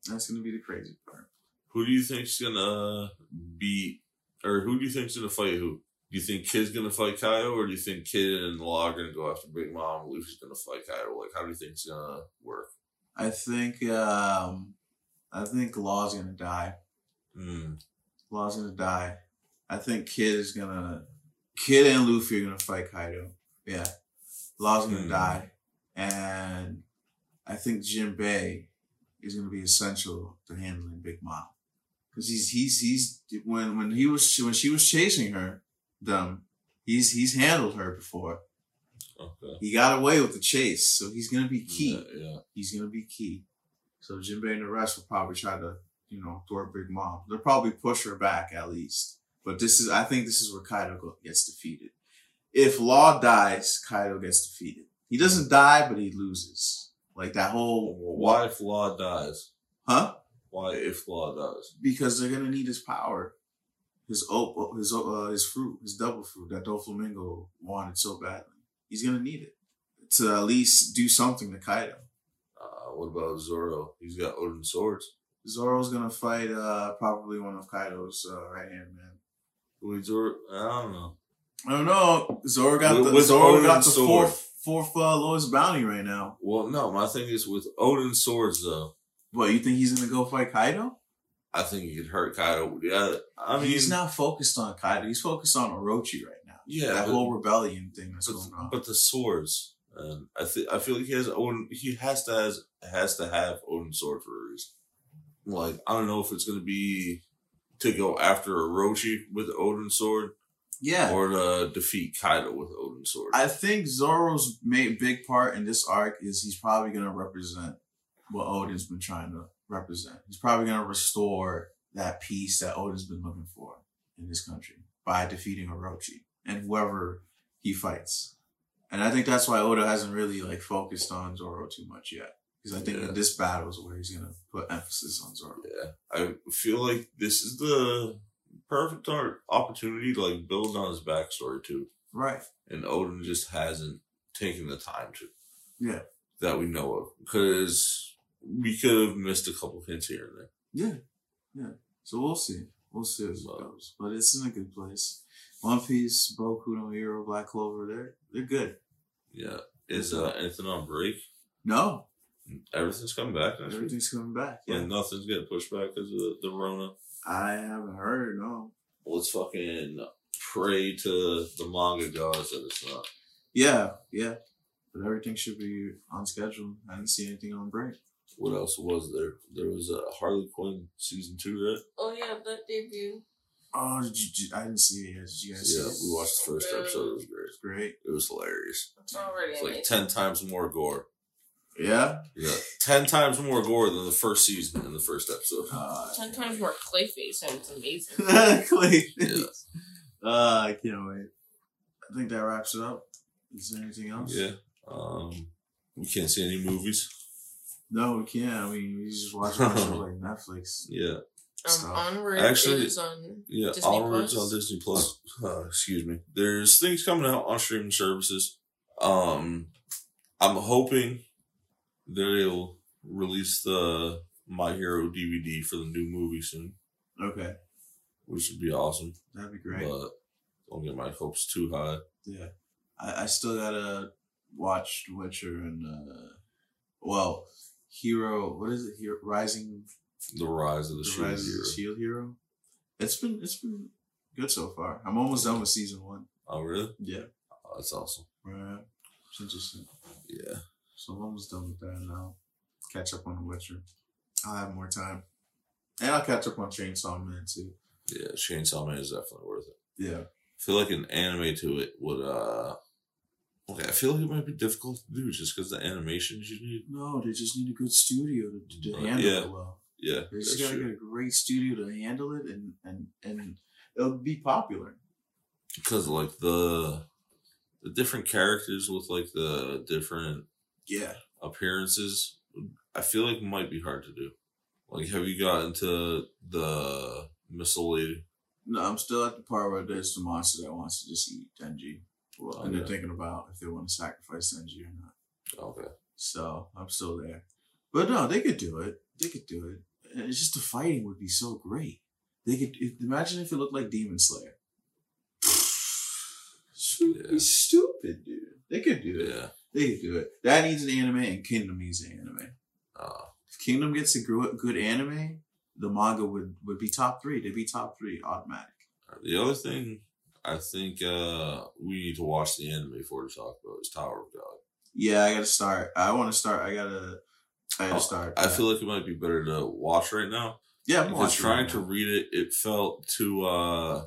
That's gonna be the crazy part.
Who do you think's gonna beat, or who do you think's gonna fight who? Do you think Kid's gonna fight Kaido, or do you think Kid and Law are gonna go after Big Mom? Luffy's gonna fight Kaido. Like, how do you think it's gonna work?
I think um I think Law's gonna die.
Hmm.
Law's gonna die. I think Kid is gonna Kid and Luffy are gonna fight Kaido. Yeah. Law's gonna
Hmm.
die. And I think Jinbei is gonna be essential to handling Big Mom. Cause he's he's he's when when he was when she was chasing her, them, he's he's handled her before.
Okay.
He got away with the chase, so he's gonna be key
Yeah, yeah.
he's gonna be key. So Jinbei and the rest will probably try to, you know, thwart Big Mom. They'll probably push her back at least. But this is, I think this is where Kaido gets defeated. If Law dies, Kaido gets defeated. He doesn't die, but he loses. Like that whole,
Why if Law dies?
huh?
Why if Law dies?
Because they're gonna need his power, his op, his uh, his fruit, his double fruit that Doflamingo wanted so badly. He's gonna need it to at least do something to Kaido.
Uh, what about Zoro? He's got Oden swords.
Zoro's gonna fight uh probably one of Kaido's uh, right hand man.
Wait, Zoro? I don't know.
I don't know. Zoro got
With-
the
with
Zoro
Oden's
got the
sword.
fourth fourth uh, lowest bounty right now.
Well, no. My thing is with Oden swords though.
What you think he's gonna go fight Kaido?
I think he could hurt Kaido. Yeah, I mean,
he's not focused on Kaido. He's focused on Orochi right now.
Yeah,
that
but-
whole rebellion thing that's
but,
going on.
but the swords. And I think I feel like he has Oden. He has to has has to have Oden sword for a reason. Like I don't know if it's gonna be to go after Orochi with Oden sword
yeah,
or to defeat Kaido with Oden sword.
I think Zoro's made big part in this arc is he's probably gonna represent what Oden's been trying to represent. He's probably gonna restore that peace that Oden's been looking for in this country by defeating Orochi and whoever he fights. And I think that's why Oda hasn't really like focused on Zoro too much yet. Because I think
Yeah.
in this battle is where he's gonna put emphasis on Zoro.
yeah, I feel like this is the perfect opportunity to like build on his backstory too.
Right.
and Odin just hasn't taken the time to.
Yeah.
That we know of. Because we could have missed a couple hints here and there.
Yeah. Yeah. So we'll see. We'll see as it goes. But it's in a good place. One Piece, Boku no Hero, Black Clover, they're they're good.
Yeah. Is uh, anything on break?
No,
Everything's coming back next
everything's coming back. Yeah.
And nothing's getting pushed back because of the, the Rona.
I haven't heard. No.
Let's fucking pray to the manga gods that it's not.
Yeah, yeah. But everything should be on schedule. I didn't see anything on break.
What else was there? There was a Harley Quinn season two, right?
Oh yeah, that debut.
Oh, did you? Did, I didn't see it yet. Did you guys
Yeah,
see it?
we watched the first episode. It was great.
It's great.
It was hilarious.
It's already
It's like 10 times more gore.
Yeah.
Yeah, 10 times more gore than the first season in the first episode.
Uh,
Ten times more Clayface, and it's amazing.
Clay.
Yeah.
Uh, I can't wait. I think that wraps it up. Is there anything else?
Yeah. Um, we can't see any movies.
No, we can't. I mean, we just watch our show like Netflix.
Yeah.
Um, Onward
Actually-
is on.
Yeah.
Disney
Onwards
Plus?
on Disney Plus. Uh, excuse me. There's things coming out on streaming services. Um, I'm hoping they'll release the My Hero DVD for the new movie soon,
Okay,
which would be awesome.
that'd be great.
But don't get my hopes too high.
Yeah, I, I still gotta watch Witcher and uh, well, Hero. What is it? Hero Rising.
The Rise of the,
The
Shield
Rise of
Hero.
the Shield Hero. It's been it's been good so far. I'm almost done with season one.
Oh, really?
Yeah,
Oh, that's awesome.
right. It's interesting.
Yeah.
So I'm almost done with that now. Catch up on The Witcher. I'll have more time, and I'll catch up on Chainsaw Man too.
Yeah. Chainsaw Man is definitely worth it.
Yeah.
I feel like an anime to it would uh okay, I feel like it might be difficult to do just because the animations you need.
No, they just need a good studio to, to handle
yeah.
it well.
Yeah,
They just gotta
true.
get a great studio to handle it, and and and it'll be popular.
Because like the the different characters with like the different
Yeah.
appearances, I feel like might be hard to do. Like, have you gotten to the missile lady?
No, I'm still at the part where there's the monster that wants to just eat Denji. Well, oh, and they're thinking about if they want to sacrifice Denji or not.
Okay.
So I'm still there. But no, they could do it. They could do it. And it's just the fighting would be so great. They could imagine if it looked like Demon Slayer. It'd
Yeah.
stupid, dude. They could do it.
Yeah.
They could do it. That needs an anime, and Kingdom needs an anime.
Uh,
If Kingdom gets a good anime, the manga would would be top three. They'd be top three automatic.
the other thing I think uh we need to watch the anime for to talk about is Tower of God.
Yeah, I gotta start. I want to start. I gotta. I gotta
Oh,
start.
I feel like it might be better to watch right now.
Yeah, I'm
trying
right
to read it, it felt too uh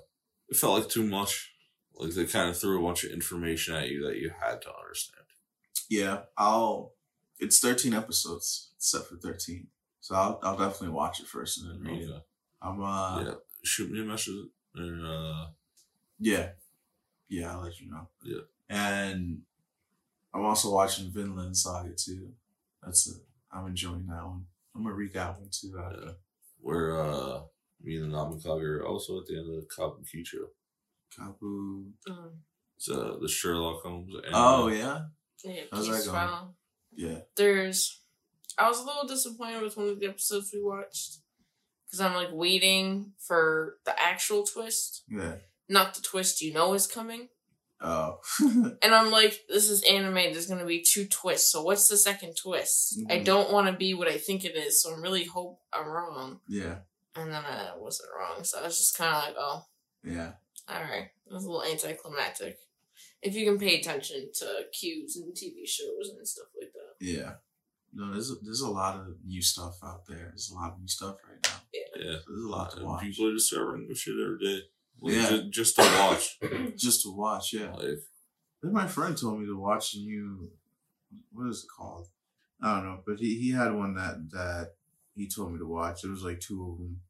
it felt like too much. Like they kind of threw a bunch of information at you that you had to understand.
Yeah, I'll. It's 13 episodes, except for 13. So I'll, I'll definitely watch it first and then read it. I'm uh
yeah. Shoot me a message And uh,
Yeah. Yeah, I'll let you know.
Yeah.
And I'm also watching Vinland Saga too. That's it. I'm enjoying that one. I'm gonna read that one too.
yeah, where uh, me and Namikaga are also at the end of the Kabukicho.
Kabu.
Mm.
It's uh, the Sherlock Holmes. anime.
Oh yeah,
Yeah,
How's that going?
File.
yeah.
There's, I was a little disappointed with one of the episodes we watched because I'm like waiting for the actual twist,
Yeah.
not the twist you know is coming.
Oh.
And I'm like, this is anime. There's gonna be two twists. So what's the second twist? I
Mhm.
don't want to be what I think it is. So I'm really hope I'm wrong.
yeah.
And then I wasn't wrong. So I was just kind of like, oh,
Yeah.
all right. It was a little anticlimactic. If you can pay attention to cues and TV shows and stuff like that.
Yeah. No, there's a, there's a lot of new stuff out there. There's a lot of new stuff right now.
Yeah.
There's a lot to watch.
People are discovering new shit every day. Like,
Yeah.
ju- Just, to watch.
Just to watch, yeah.
like,
Then my friend told me to watch a new. What is it called? I don't know, but he, he had one that that he told me to watch. It was like two of them.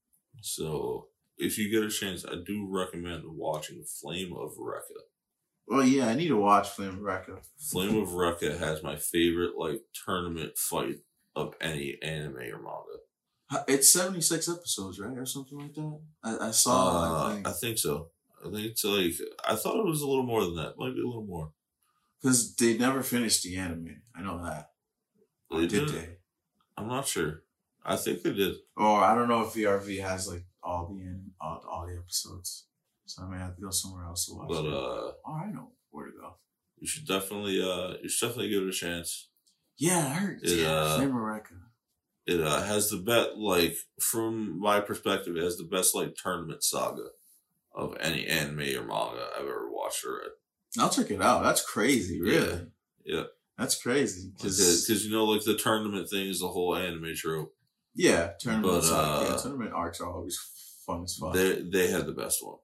so if you get a chance, I do recommend watching Flame of Recca.
Well, yeah, I need to watch Flame of Recca.
Flame of Recca has my favorite like tournament fight of any anime or manga.
It's seventy six episodes, right, or something like that. I, I saw. it, I
Uh,
think
I think so. I think it's like I thought it was a little more than that. Might be a little more.
because they never finished the anime. I know that.
They
did
did.
they?
I'm not sure. I think they did.
Or I don't know if VRV has like all the all, all the episodes. So I may have to go somewhere else to watch.
But
it.
uh
oh, I know where to go.
you should definitely uh you should definitely give it a chance.
Yeah, I heard.
It,
yeah,
uh,
of
It uh, has the bet like from my perspective, it has the best like tournament saga of any anime or manga I've ever watched or read.
I'll check it out. That's crazy, really.
Yeah. Yeah.
That's crazy.
Because
Cause,
you know, like the tournament thing is the whole anime trope.
yeah, tournaments,
But,
are- yeah,
uh,
tournament arcs are always fun as fuck.
They they had the best one.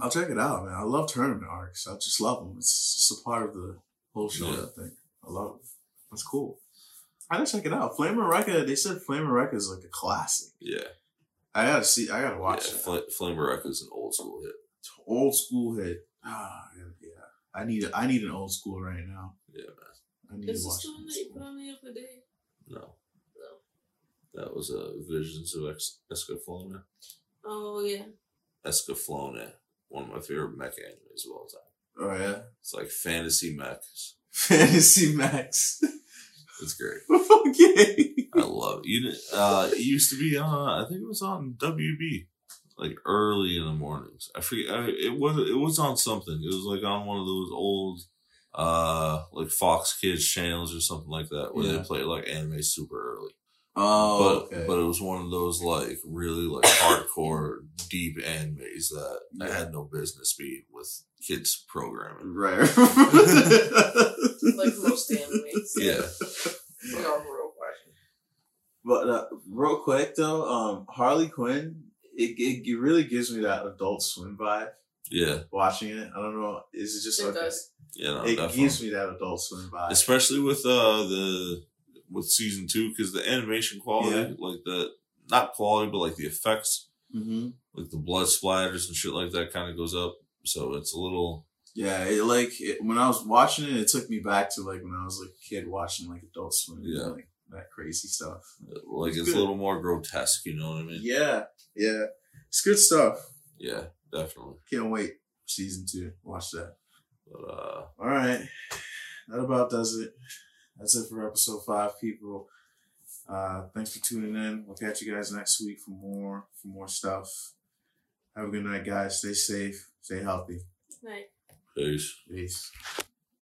I'll check it out, man. I love tournament arcs. I just love them. It's just a part of the whole show.
Yeah.
I think I love it. That's cool. I gotta check it out. Flame of Recca. They said Flame of Recca is like a classic.
Yeah.
I gotta see. I gotta watch
yeah.
it.
Fl- Flame Wreck is an old school hit.
Old school hit. Ah, yeah, yeah. I need. A, I need an old school right now.
Yeah, man.
I need
Is
to
this
watch.
the one that you put on the other day?
No.
No.
That was uh, Visions of Ex- Escaflowne.
Oh yeah.
Escaflowne. One of my favorite mech animes of all time.
Oh yeah.
It's like fantasy mechs.
Fantasy Max.
It's great.
okay.
I love it. You uh, it used to be on. I think it was on WB, like early in the mornings. I forget. I, it was it was on something. It was like on one of those old, uh, like Fox Kids channels or something like that, where
Yeah.
they play like anime super early.
Oh,
but
okay.
but it was one of those like really like hardcore deep animes that I had no business being with kids programming.
right.
Like most animes.
Yeah,
We all grew up.
But uh, real quick though, um, Harley Quinn, it, it it really gives me that Adult Swim vibe
yeah,
watching it. I don't know, is it just
It
okay?
does.
yeah. No,
It
definitely.
gives me that Adult Swim vibe.
especially with uh the with season two because the animation quality
Yeah.
like the not quality but like the effects
hmm
like the blood splatters and shit like that kind of goes up so it's a little
Yeah, it like it, when I was watching it, it took me back to like when I was like a kid watching like Adult Swim, and,
Yeah.
like that crazy stuff.
like
It's
it's, a little more grotesque you know what i mean
Yeah, yeah, it's good stuff.
yeah definitely
Can't wait season two. Watch that.
but uh
All right, that about does it. That's it for episode five, people. Uh, thanks for tuning in. We'll catch you guys next week for more for more stuff. Have a good night, guys. Stay safe. Stay healthy.
Night.
peace
Peace.